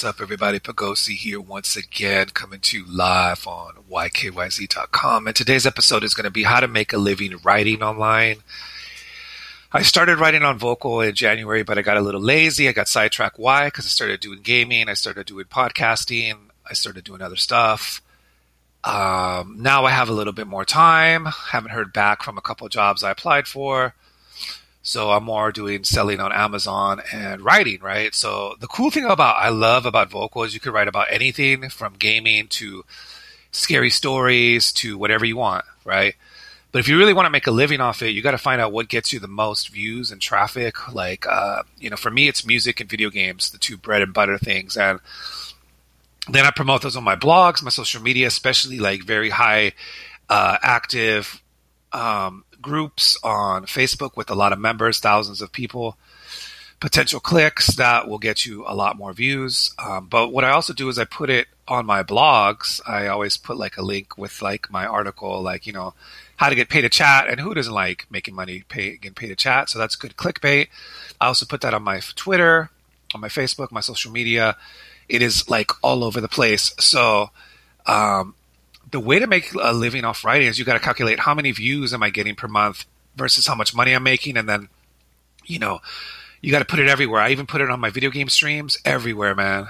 What's up, everybody? Poegosi here once again, coming to you live on YKYZ.com. And today's episode is going to be how to make a living writing online. I started writing on Vocal in January, but I got a little lazy. I got sidetracked. Why? Because I started doing gaming, I started doing podcasting, I started doing other stuff. Um, now I have a little bit more time. Haven't heard back from a couple jobs I applied for. So I'm more doing selling on Amazon and writing, right? So the cool thing about I love about Vocal is you can write about anything from gaming to scary stories to whatever you want, right? But if you really want to make a living off it, you got to find out what gets you the most views and traffic. Like, uh, you know, for me, it's music and video games, the two bread and butter things. And then I promote those on my blogs, my social media, especially like very high uh, active um, groups on Facebook with a lot of members, thousands of people, potential clicks that will get you a lot more views. Um, but what I also do is I put it on my blogs. I always put like a link with like my article, like, you know, how to get paid to chat and who doesn't like making money pay, getting paid to chat. So that's good clickbait. I also put that on my Twitter, on my Facebook, my social media. It is like all over the place. So, um, the way to make a living off writing is you got to calculate how many views am I getting per month versus how much money I'm making, and then, you know, you got to put it everywhere. I even put it on my video game streams everywhere, man.